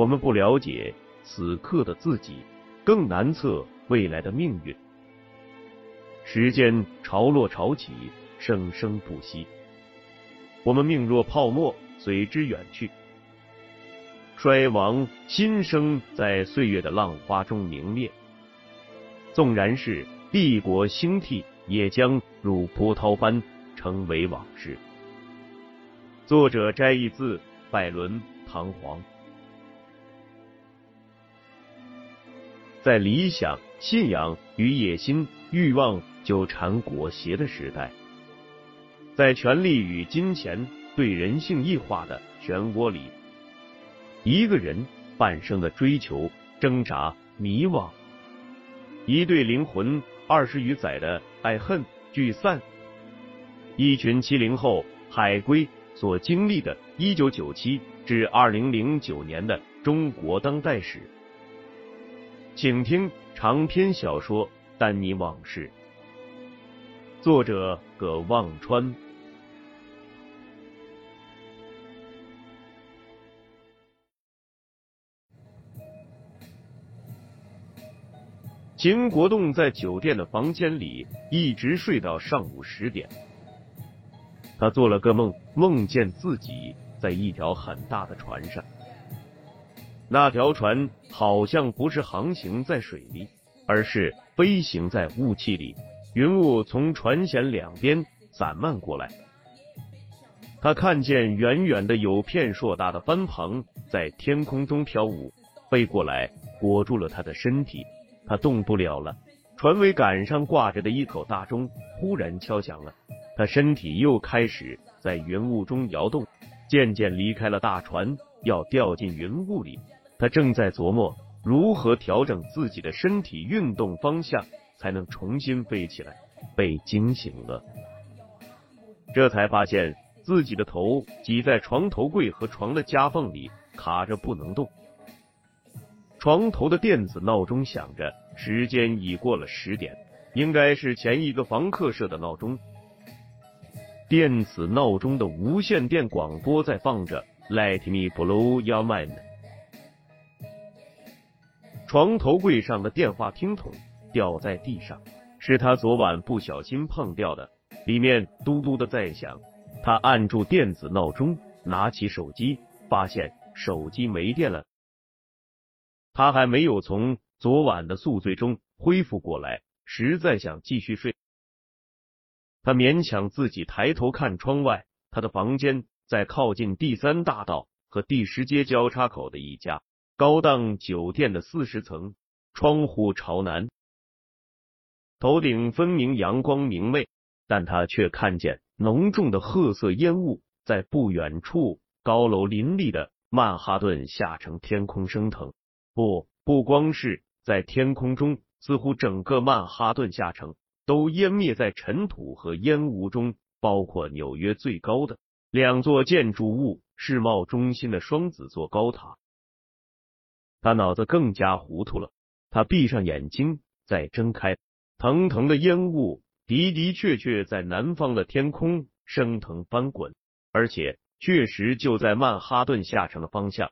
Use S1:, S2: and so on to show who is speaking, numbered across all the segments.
S1: 我们不了解此刻的自己，更难测未来的命运。时间潮落潮起，生生不息。我们命若泡沫，随之远去。衰亡新生，在岁月的浪花中凝灭。纵然是帝国兴替，也将如波涛般成为往事。作者摘译自拜伦《唐璜》。在理想、信仰与野心、欲望纠缠裹挟的时代，在权力与金钱对人性异化的漩涡里。一个人半生的追求、挣扎、迷惘，一对灵魂二十余载的爱恨聚散，一群七零后海归所经历的1997至2009年的中国当代史，请听长篇小说《丹尼往事》，作者葛望川。秦国栋在酒店的房间里一直睡到上午十点。他做了个梦，梦见自己在一条很大的船上。那条船好像不是航行在水里，而是飞行在雾气里。云雾从船舷两边散漫过来。他看见远远的有片硕大的帆篷在天空中飘舞，飞过来裹住了他的身体。他动不了了，船桅杆上挂着的一口大钟忽然敲响了，他身体又开始在云雾中摇动，渐渐离开了大船，要掉进云雾里。他正在琢磨如何调整自己的身体运动方向，才能重新飞起来，被惊醒了，这才发现自己的头挤在床头柜和床的夹缝里，卡着不能动。床头的电子闹钟响着，时间已过了十点，应该是前一个房客设的闹钟。电子闹钟的无线电广播在放着 “Let me blow your mind”。床头柜上的电话听筒掉在地上，是他昨晚不小心碰掉的，里面嘟嘟的在响。他按住电子闹钟，拿起手机，发现手机没电了。他还没有从昨晚的宿醉中恢复过来，实在想继续睡。他勉强自己抬头看窗外，他的房间在靠近第三大道和第十街交叉口的一家高档酒店的四十层，窗户朝南，头顶分明阳光明媚，但他却看见浓重的褐色烟雾在不远处高楼林立的曼哈顿下城天空升腾。不，不光是在天空中，似乎整个曼哈顿下城都湮灭在尘土和烟雾中，包括纽约最高的两座建筑物——世贸中心的双子座高塔。他脑子更加糊涂了。他闭上眼睛，再睁开，腾腾的烟雾的的确确在南方的天空升腾翻滚，而且确实就在曼哈顿下城的方向。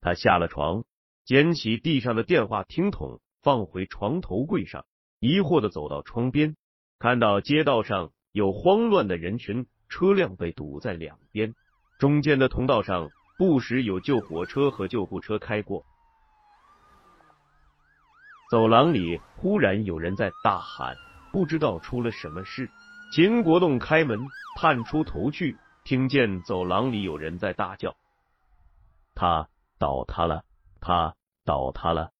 S1: 他下了床，捡起地上的电话听筒，放回床头柜上，疑惑的走到窗边，看到街道上有慌乱的人群，车辆被堵在两边，中间的通道上不时有救火车和救护车开过。走廊里忽然有人在大喊，不知道出了什么事。秦国栋开门，探出头去，听见走廊里有人在大叫，他。倒塌了，他倒塌了。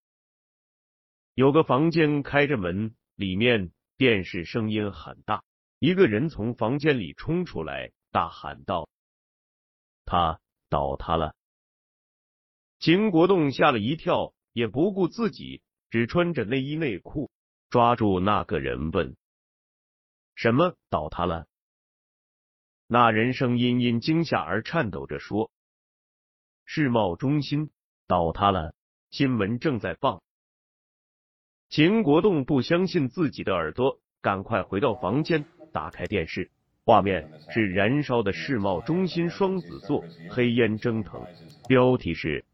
S1: 有个房间开着门，里面电视声音很大。一个人从房间里冲出来，大喊道：“他倒塌了！”秦国栋吓了一跳，也不顾自己只穿着内衣内裤，抓住那个人问：“什么倒塌了？”那人声音因惊吓而颤抖着说。世贸中心倒塌了，新闻正在放。秦国栋不相信自己的耳朵，赶快回到房间，打开电视，画面是燃烧的世贸中心双子座，黑烟蒸腾，标题是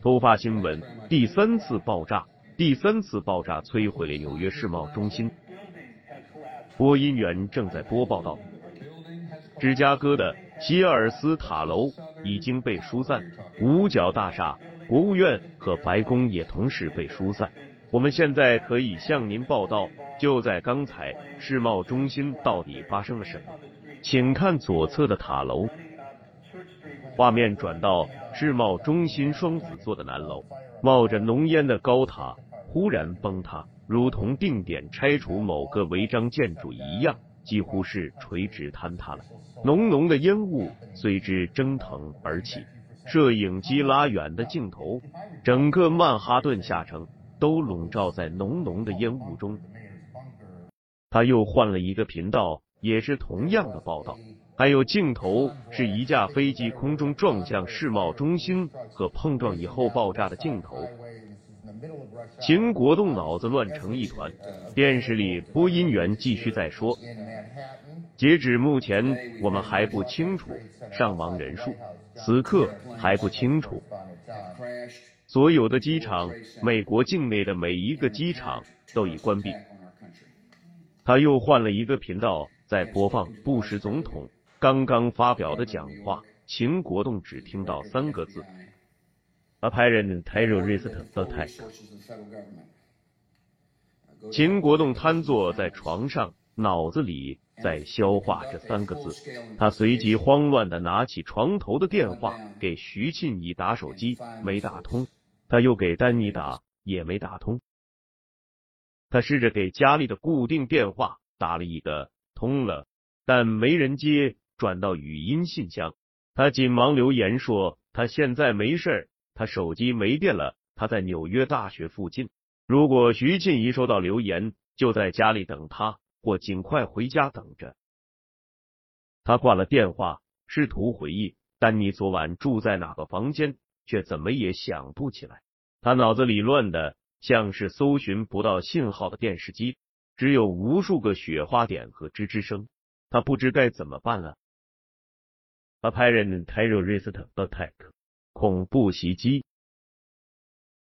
S1: 突发新闻：第三次爆炸，第三次爆炸摧毁了纽约世贸中心。播音员正在播报道：芝加哥的希尔斯塔楼已经被疏散，五角大厦、国务院和白宫也同时被疏散。我们现在可以向您报道，就在刚才，世贸中心到底发生了什么？请看左侧的塔楼。画面转到世贸中心双子座的南楼，冒着浓烟的高塔忽然崩塌，如同定点拆除某个违章建筑一样，几乎是垂直坍塌了。浓浓的烟雾随之蒸腾而起，摄影机拉远的镜头，整个曼哈顿下城都笼罩在浓浓的烟雾中。他又换了一个频道，也是同样的报道。还有镜头是一架飞机空中撞向世贸中心和碰撞以后爆炸的镜头。秦国栋脑子乱成一团，电视里播音员继续在说：“截止目前，我们还不清楚伤亡人数，此刻还不清楚。所有的机场，美国境内的每一个机场都已关闭。”他又换了一个频道，在播放布什总统。刚刚发表的讲话，秦国栋只听到三个字：apparent terrorist attack。秦国栋瘫坐在床上，脑子里在消化这三个字。他随即慌乱的拿起床头的电话，给徐庆怡打手机，没打通。他又给丹尼打，也没打通。他试着给家里的固定电话打了一个，通了，但没人接。转到语音信箱，他紧忙留言说他现在没事，他手机没电了，他在纽约大学附近。如果徐静怡收到留言，就在家里等他，或尽快回家等着。他挂了电话，试图回忆丹尼昨晚住在哪个房间，却怎么也想不起来。他脑子里乱的像是搜寻不到信号的电视机，只有无数个雪花点和吱吱声，他不知该怎么办了。Apparent terrorist attack，恐怖袭击，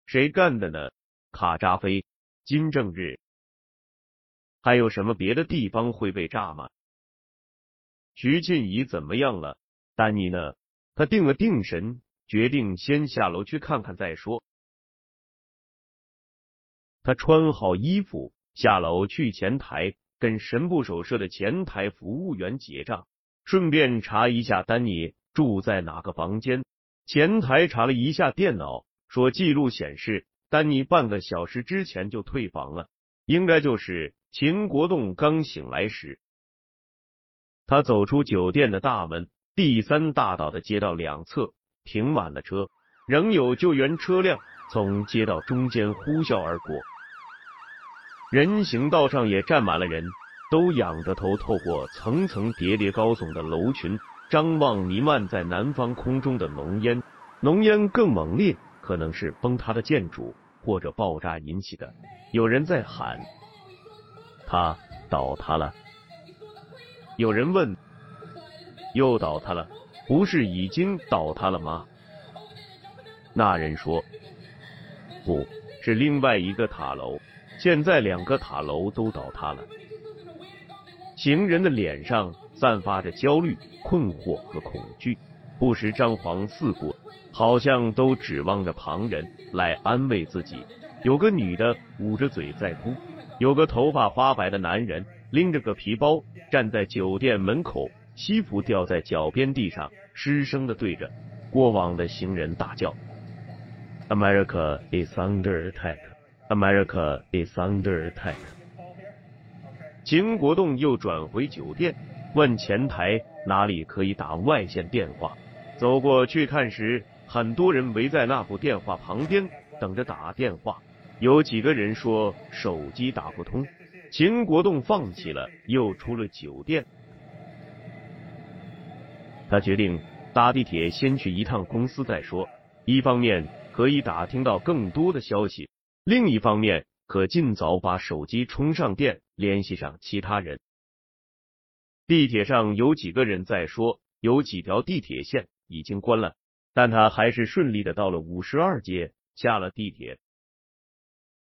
S1: 谁干的呢？卡扎菲、金正日，还有什么别的地方会被炸吗？徐静怡怎么样了？丹尼呢？他定了定神，决定先下楼去看看再说。他穿好衣服，下楼去前台，跟神不守舍的前台服务员结账。顺便查一下丹尼住在哪个房间。前台查了一下电脑，说记录显示丹尼半个小时之前就退房了，应该就是秦国栋刚醒来时。他走出酒店的大门，第三大道的街道两侧停满了车，仍有救援车辆从街道中间呼啸而过，人行道上也站满了人。都仰着头，透过层层叠叠高耸的楼群，张望弥漫在南方空中的浓烟。浓烟更猛烈，可能是崩塌的建筑或者爆炸引起的。有人在喊：“它倒塌了。”有人问：“又倒塌了？不是已经倒塌了吗？”那人说：“不是另外一个塔楼，现在两个塔楼都倒塌了。”行人的脸上散发着焦虑、困惑和恐惧，不时张皇四顾，好像都指望着旁人来安慰自己。有个女的捂着嘴在哭，有个头发花白的男人拎着个皮包站在酒店门口，西服掉在脚边地上，失声的对着过往的行人大叫：“America is under attack! America is under attack!” 秦国栋又转回酒店，问前台哪里可以打外线电话。走过去看时，很多人围在那部电话旁边等着打电话。有几个人说手机打不通，秦国栋放弃了，又出了酒店。他决定搭地铁先去一趟公司再说，一方面可以打听到更多的消息，另一方面。可尽早把手机充上电，联系上其他人。地铁上有几个人在说，有几条地铁线已经关了，但他还是顺利的到了五十二街，下了地铁，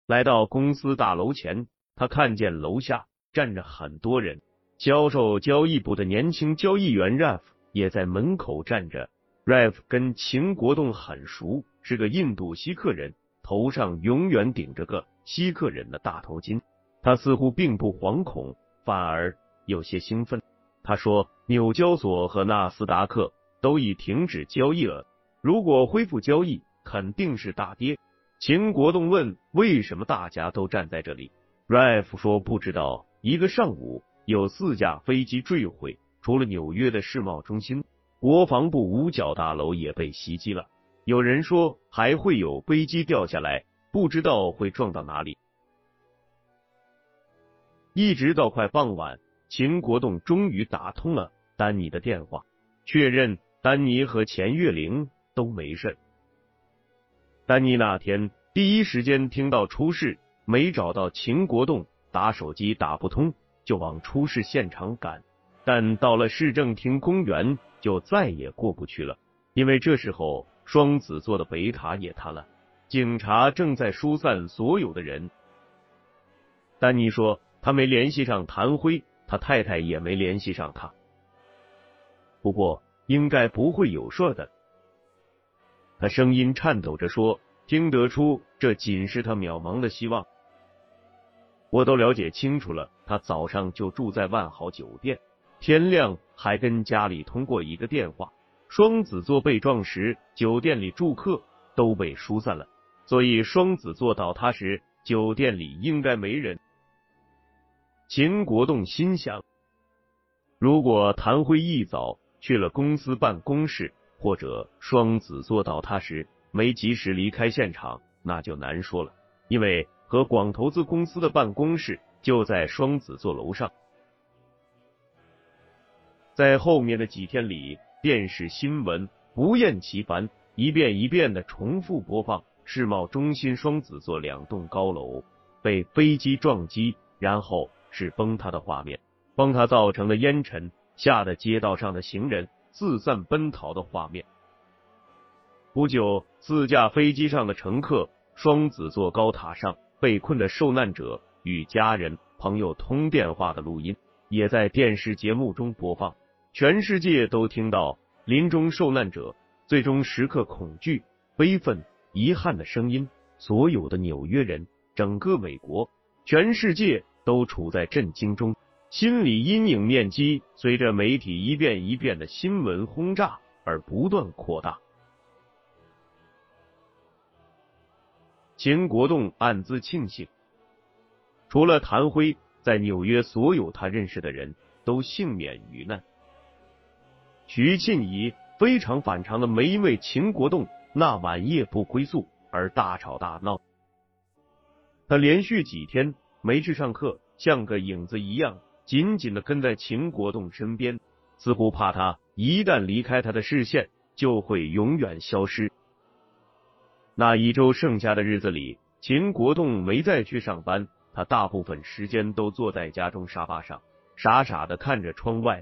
S1: 来到公司大楼前，他看见楼下站着很多人，销售交易部的年轻交易员 Raf 也在门口站着。Ralph 跟秦国栋很熟，是个印度锡克人，头上永远顶着个锡克人的大头巾。他似乎并不惶恐，反而有些兴奋。他说：“纽交所和纳斯达克都已停止交易了，如果恢复交易，肯定是大跌。”秦国栋问：“为什么大家都站在这里？”Ralph 说：“不知道。一个上午有四架飞机坠毁，除了纽约的世贸中心。”国防部五角大楼也被袭击了，有人说还会有飞机掉下来，不知道会撞到哪里。一直到快傍晚，秦国栋终于打通了丹尼的电话，确认丹尼和钱月玲都没事。丹尼那天第一时间听到出事，没找到秦国栋，打手机打不通，就往出事现场赶，但到了市政厅公园。就再也过不去了，因为这时候双子座的北塔也塌了，警察正在疏散所有的人。丹尼说他没联系上谭辉，他太太也没联系上他，不过应该不会有事的。他声音颤抖着说，听得出这仅是他渺茫的希望。我都了解清楚了，他早上就住在万豪酒店。天亮还跟家里通过一个电话。双子座被撞时，酒店里住客都被疏散了，所以双子座倒塌时，酒店里应该没人。秦国栋心想，如果谭辉一早去了公司办公室，或者双子座倒塌时没及时离开现场，那就难说了，因为和广投资公司的办公室就在双子座楼上。在后面的几天里，电视新闻不厌其烦，一遍一遍的重复播放世贸中心双子座两栋高楼被飞机撞击，然后是崩塌的画面，崩塌造成的烟尘，吓得街道上的行人四散奔逃的画面。不久，四架飞机上的乘客、双子座高塔上被困的受难者与家人朋友通电话的录音，也在电视节目中播放。全世界都听到临终受难者最终时刻恐惧、悲愤、遗憾的声音。所有的纽约人，整个美国，全世界都处在震惊中，心理阴影面积随着媒体一遍一遍的新闻轰炸而不断扩大。秦国栋暗自庆幸，除了谭辉，在纽约所有他认识的人都幸免于难。徐庆怡非常反常的没为秦国栋那晚夜不归宿而大吵大闹，他连续几天没去上课，像个影子一样紧紧的跟在秦国栋身边，似乎怕他一旦离开他的视线就会永远消失。那一周剩下的日子里，秦国栋没再去上班，他大部分时间都坐在家中沙发上，傻傻的看着窗外。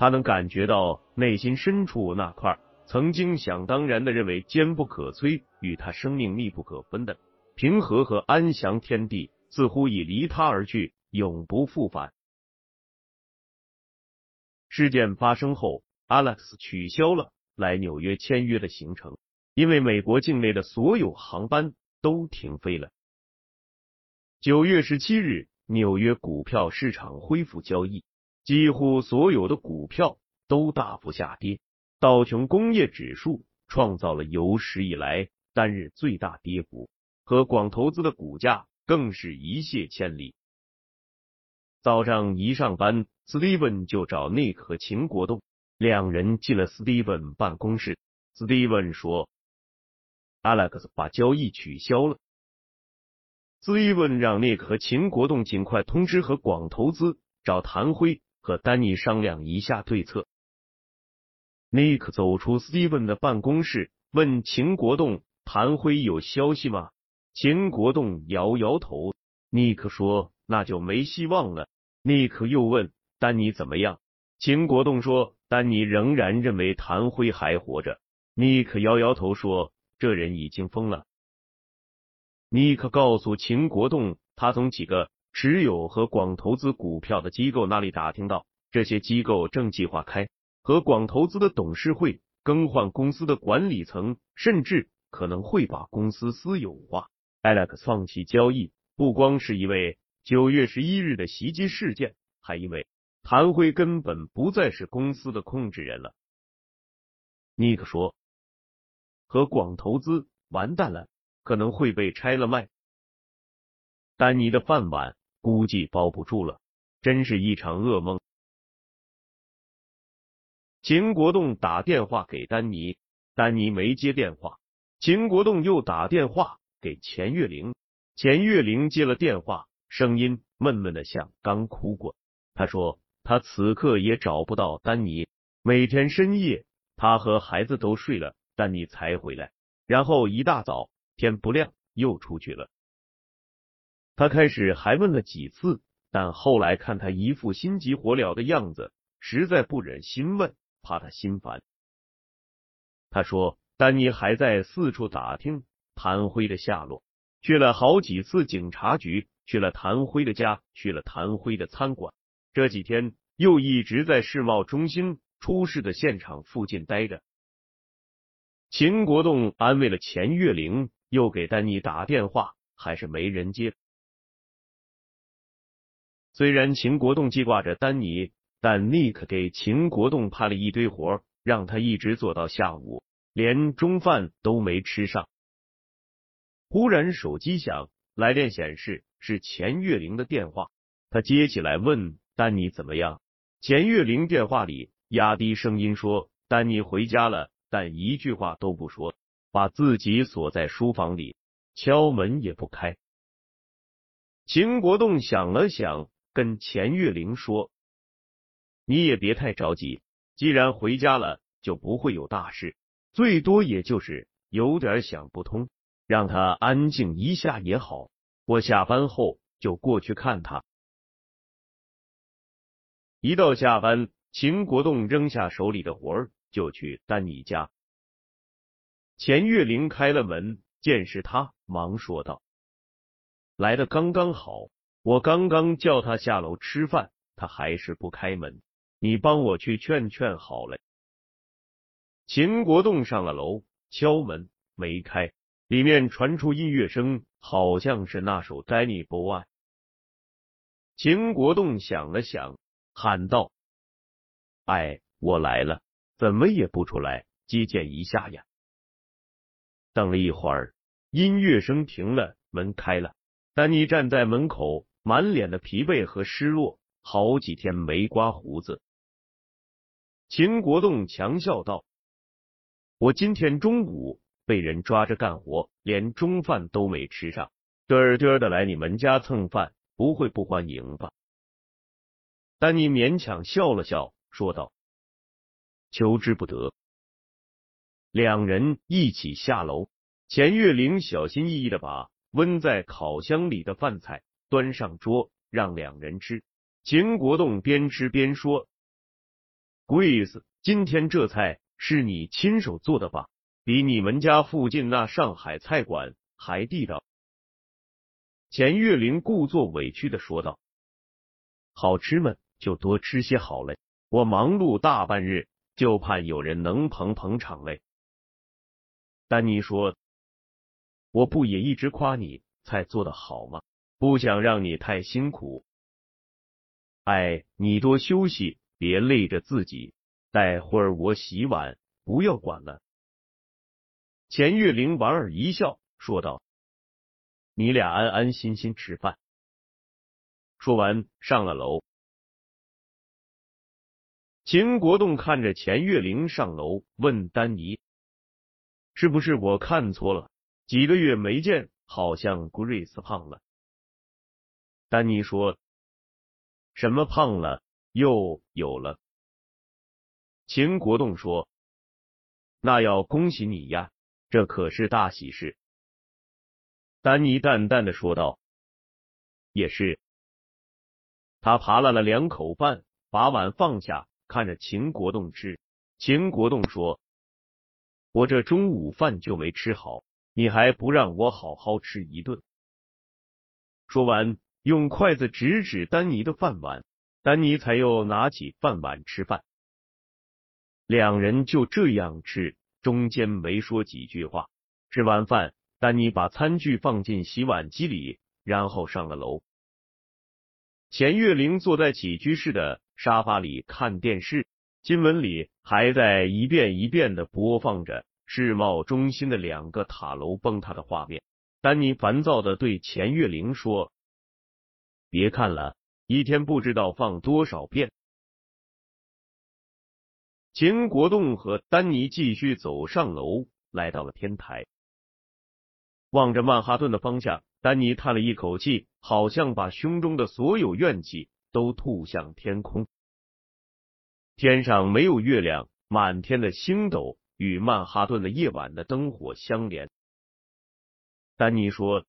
S1: 他能感觉到内心深处那块曾经想当然的认为坚不可摧、与他生命密不可分的平和和安详天地，似乎已离他而去，永不复返。事件发生后，Alex 取消了来纽约签约的行程，因为美国境内的所有航班都停飞了。九月十七日，纽约股票市场恢复交易。几乎所有的股票都大幅下跌，道琼工业指数创造了有史以来单日最大跌幅，和广投资的股价更是一泻千里。早上一上班，Steven 就找 Nick 和秦国栋，两人进了 Steven 办公室。Steven 说：“Alex 把交易取消了。”Steven 让 Nick 和秦国栋尽快通知和广投资找谭辉。和丹尼商量一下对策。尼克走出 Steven 的办公室，问秦国栋：“谭辉有消息吗？”秦国栋摇摇头。尼克说：“那就没希望了。”尼克又问：“丹尼怎么样秦国栋说：“丹尼仍然认为谭辉还活着。”尼克摇摇头说：“这人已经疯了。”尼克告诉秦国栋，他从几个持有和广投资股票的机构那里打听到，这些机构正计划开和广投资的董事会更换公司的管理层，甚至可能会把公司私有化。Alex 放弃交易，不光是因为九月十一日的袭击事件，还因为。谭辉根本不再是公司的控制人了。尼克说：“和广投资完蛋了，可能会被拆了卖。丹尼的饭碗估计包不住了，真是一场噩梦。”秦国栋打电话给丹尼，丹尼没接电话。秦国栋又打电话给钱月玲，钱月玲接了电话，声音闷闷的，像刚哭过。他说。他此刻也找不到丹尼，每天深夜他和孩子都睡了，丹尼才回来，然后一大早天不亮又出去了。他开始还问了几次，但后来看他一副心急火燎的样子，实在不忍心问，怕他心烦。他说，丹尼还在四处打听谭辉的下落，去了好几次警察局，去了谭辉的家，去了谭辉的餐馆。这几天又一直在世贸中心出事的现场附近待着。秦国栋安慰了钱月玲，又给丹尼打电话，还是没人接。虽然秦国栋记挂着丹尼，但尼克给秦国栋派了一堆活，让他一直做到下午，连中饭都没吃上。忽然手机响，来电显示是钱月玲的电话，他接起来问。丹尼怎么样？钱月玲电话里压低声音说：“丹尼回家了，但一句话都不说，把自己锁在书房里，敲门也不开。”秦国栋想了想，跟钱月玲说：“你也别太着急，既然回家了，就不会有大事，最多也就是有点想不通，让他安静一下也好。我下班后就过去看他。”一到下班，秦国栋扔下手里的活儿，就去丹尼家。钱月玲开了门，见是他，忙说道：“来的刚刚好，我刚刚叫他下楼吃饭，他还是不开门，你帮我去劝劝好了。”秦国栋上了楼，敲门没开，里面传出音乐声，好像是那首《Danny Boy》。秦国栋想了想。喊道：“哎，我来了，怎么也不出来接见一下呀？”等了一会儿，音乐声停了，门开了。丹尼站在门口，满脸的疲惫和失落，好几天没刮胡子。秦国栋强笑道：“我今天中午被人抓着干活，连中饭都没吃上，嘚嘚的来你们家蹭饭，不会不欢迎吧？”丹尼勉强笑了笑，说道：“求之不得。”两人一起下楼。钱月玲小心翼翼的把温在烤箱里的饭菜端上桌，让两人吃。秦国栋边吃边说贵子今天这菜是你亲手做的吧？比你们家附近那上海菜馆还地道。”钱月玲故作委屈的说道：“好吃吗？”就多吃些好嘞，我忙碌大半日，就盼有人能捧捧场嘞。丹尼说：“我不也一直夸你菜做的好吗？不想让你太辛苦。哎，你多休息，别累着自己。待会儿我洗碗，不要管了。”钱月玲莞尔一笑，说道：“你俩安安心心吃饭。”说完，上了楼。秦国栋看着钱月玲上楼，问丹尼：“是不是我看错了？几个月没见，好像 Grace 胖了。”丹尼说：“什么胖了？又有了。”秦国栋说：“那要恭喜你呀，这可是大喜事。”丹尼淡淡的说道：“也是。”他扒拉了两口饭，把碗放下。看着秦国栋吃。秦国栋说：“我这中午饭就没吃好，你还不让我好好吃一顿？”说完，用筷子指指丹尼的饭碗，丹尼才又拿起饭碗吃饭。两人就这样吃，中间没说几句话。吃完饭，丹尼把餐具放进洗碗机里，然后上了楼。钱月玲坐在起居室的沙发里看电视，新闻里还在一遍一遍的播放着世贸中心的两个塔楼崩塌的画面。丹尼烦躁的对钱月玲说：“别看了，一天不知道放多少遍。”秦国栋和丹尼继续走上楼，来到了天台，望着曼哈顿的方向。丹尼叹了一口气，好像把胸中的所有怨气都吐向天空。天上没有月亮，满天的星斗与曼哈顿的夜晚的灯火相连。丹尼说：“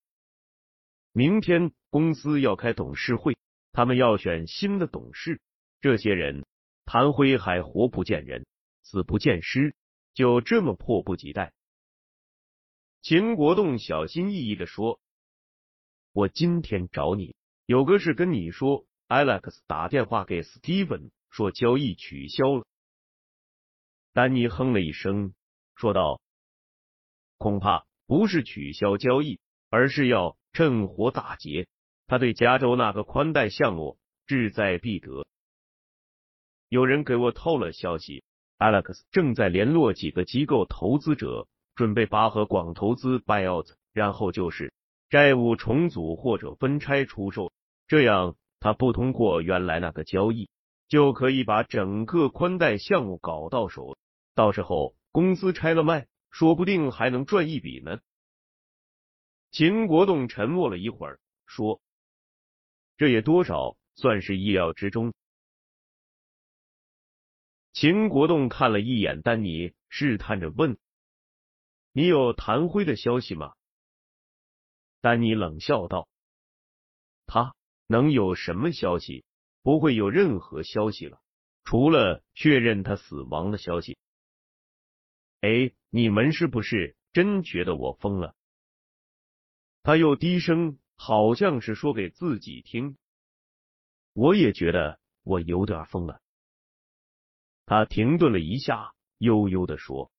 S1: 明天公司要开董事会，他们要选新的董事。这些人，谭辉还活不见人，死不见尸，就这么迫不及待。”秦国栋小心翼翼的说。我今天找你，有个事跟你说。Alex 打电话给 Steven 说交易取消了。丹尼哼了一声，说道：“恐怕不是取消交易，而是要趁火打劫。他对加州那个宽带项目志在必得。有人给我透了消息，Alex 正在联络几个机构投资者，准备拔河广投资 buyout，然后就是。”债务重组或者分拆出售，这样他不通过原来那个交易，就可以把整个宽带项目搞到手。到时候公司拆了卖，说不定还能赚一笔呢。秦国栋沉默了一会儿，说：“这也多少算是意料之中。”秦国栋看了一眼丹尼，试探着问：“你有谭辉的消息吗？”丹尼冷笑道：“他能有什么消息？不会有任何消息了，除了确认他死亡的消息。”哎，你们是不是真觉得我疯了？他又低声，好像是说给自己听。我也觉得我有点疯了。他停顿了一下，悠悠的说：“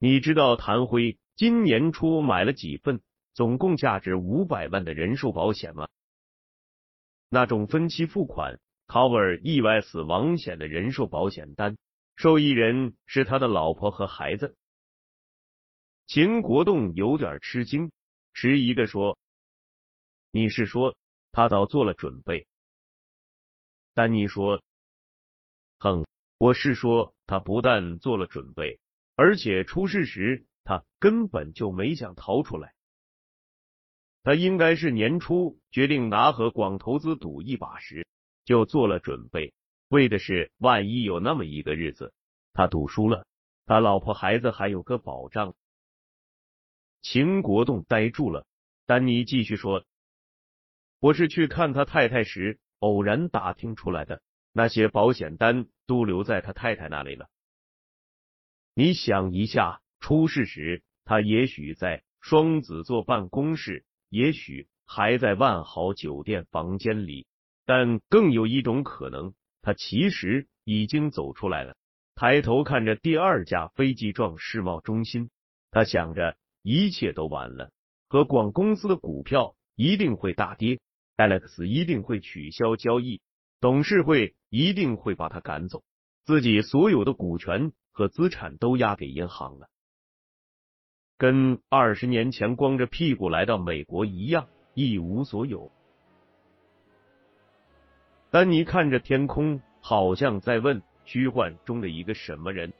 S1: 你知道谭辉今年初买了几份？”总共价值五百万的人寿保险吗？那种分期付款 cover 意外死亡险的人寿保险单，受益人是他的老婆和孩子。秦国栋有点吃惊，迟疑的说：“你是说他早做了准备？”丹尼说：“哼，我是说他不但做了准备，而且出事时他根本就没想逃出来。”他应该是年初决定拿和广投资赌一把时就做了准备，为的是万一有那么一个日子他赌输了，他老婆孩子还有个保障。秦国栋呆住了，丹尼继续说：“我是去看他太太时偶然打听出来的，那些保险单都留在他太太那里了。你想一下，出事时他也许在双子座办公室。”也许还在万豪酒店房间里，但更有一种可能，他其实已经走出来了。抬头看着第二架飞机撞世贸中心，他想着一切都完了，和广公司的股票一定会大跌，Alex 一定会取消交易，董事会一定会把他赶走，自己所有的股权和资产都押给银行了。跟二十年前光着屁股来到美国一样，一无所有。丹尼看着天空，好像在问虚幻中的一个什么人：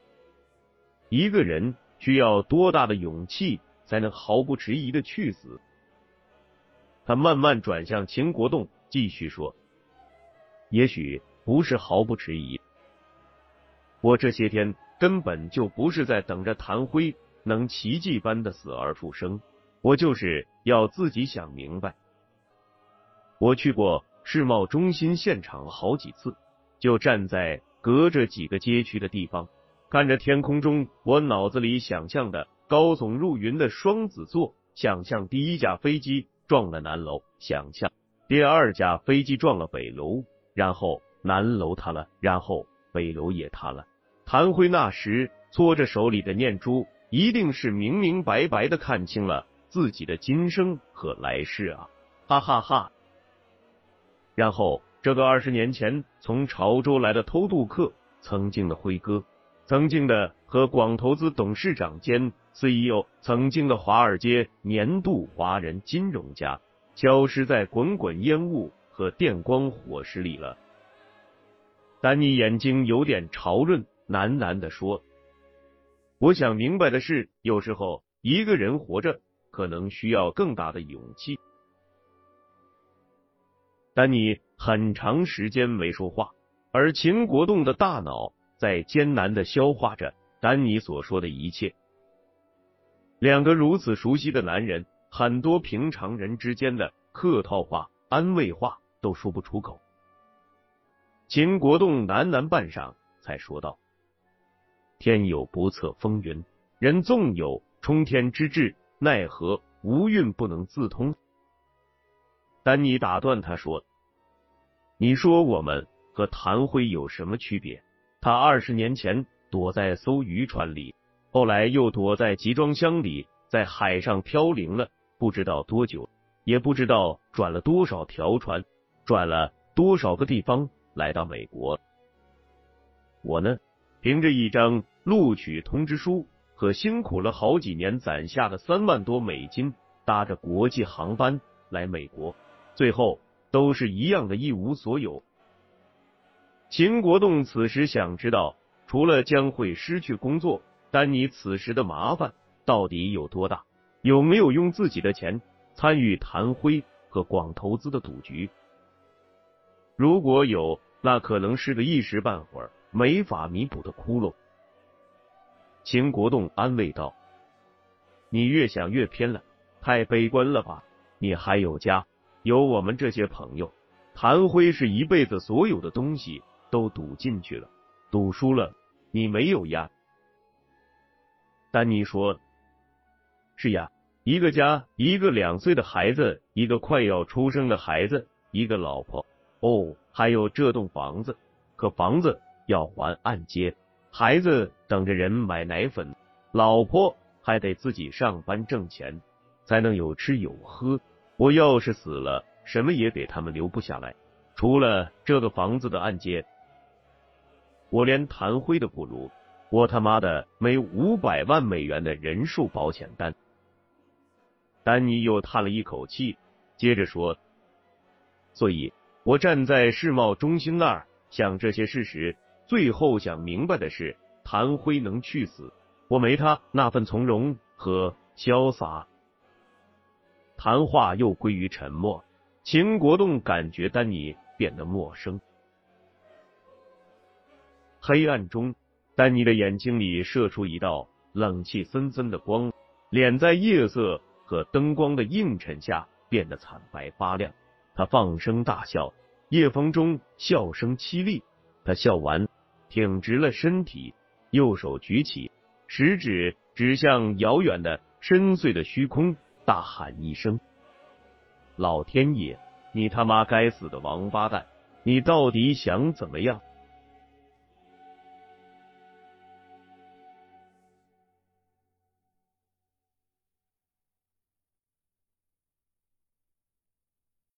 S1: 一个人需要多大的勇气才能毫不迟疑的去死？他慢慢转向秦国栋，继续说：“也许不是毫不迟疑。我这些天根本就不是在等着谭辉。”能奇迹般的死而复生，我就是要自己想明白。我去过世贸中心现场好几次，就站在隔着几个街区的地方，看着天空中我脑子里想象的高耸入云的双子座，想象第一架飞机撞了南楼，想象第二架飞机撞了北楼，然后南楼塌了，然后北楼也塌了。谭辉那时搓着手里的念珠，一定是明明白白的看清了自己的今生和来世啊！哈哈哈。然后，这个二十年前从潮州来的偷渡客，曾经的辉哥，曾经的和广投资董事长兼 CEO，曾经的华尔街年度华人金融家，消失在滚滚烟雾和电光火石里了。丹尼眼睛有点潮润，喃喃的说：“我想明白的是，有时候一个人活着，可能需要更大的勇气。”丹尼很长时间没说话，而秦国栋的大脑在艰难的消化着丹尼所说的一切。两个如此熟悉的男人，很多平常人之间的客套话、安慰话都说不出口。秦国栋喃喃半晌，才说道：“天有不测风云，人纵有冲天之志，奈何无运不能自通。”丹尼打断他说：“你说我们和谭辉有什么区别？他二十年前躲在艘渔船里，后来又躲在集装箱里，在海上飘零了，不知道多久，也不知道转了多少条船，转了多少个地方，来到美国。我呢，凭着一张录取通知书和辛苦了好几年攒下的三万多美金，搭着国际航班来美国。”最后都是一样的一无所有。秦国栋此时想知道，除了将会失去工作，丹尼此时的麻烦到底有多大？有没有用自己的钱参与谭辉和广投资的赌局？如果有，那可能是个一时半会儿没法弥补的窟窿。秦国栋安慰道：“你越想越偏了，太悲观了吧？你还有家。”有我们这些朋友，谭辉是一辈子所有的东西都赌进去了，赌输了，你没有呀？丹尼说：“是呀，一个家，一个两岁的孩子，一个快要出生的孩子，一个老婆，哦，还有这栋房子。可房子要还按揭，孩子等着人买奶粉，老婆还得自己上班挣钱，才能有吃有喝。”我要是死了，什么也给他们留不下来，除了这个房子的按揭，我连谭辉都不如。我他妈的没五百万美元的人寿保险单。丹尼又叹了一口气，接着说：“所以，我站在世贸中心那儿想这些事时，最后想明白的是，谭辉能去死，我没他那份从容和潇洒。”谈话又归于沉默。秦国栋感觉丹尼变得陌生。黑暗中，丹尼的眼睛里射出一道冷气森森的光，脸在夜色和灯光的映衬下变得惨白发亮。他放声大笑，夜风中笑声凄厉。他笑完，挺直了身体，右手举起，食指指向遥远的深邃的虚空。大喊一声：“老天爷，你他妈该死的王八蛋！你到底想怎么样？”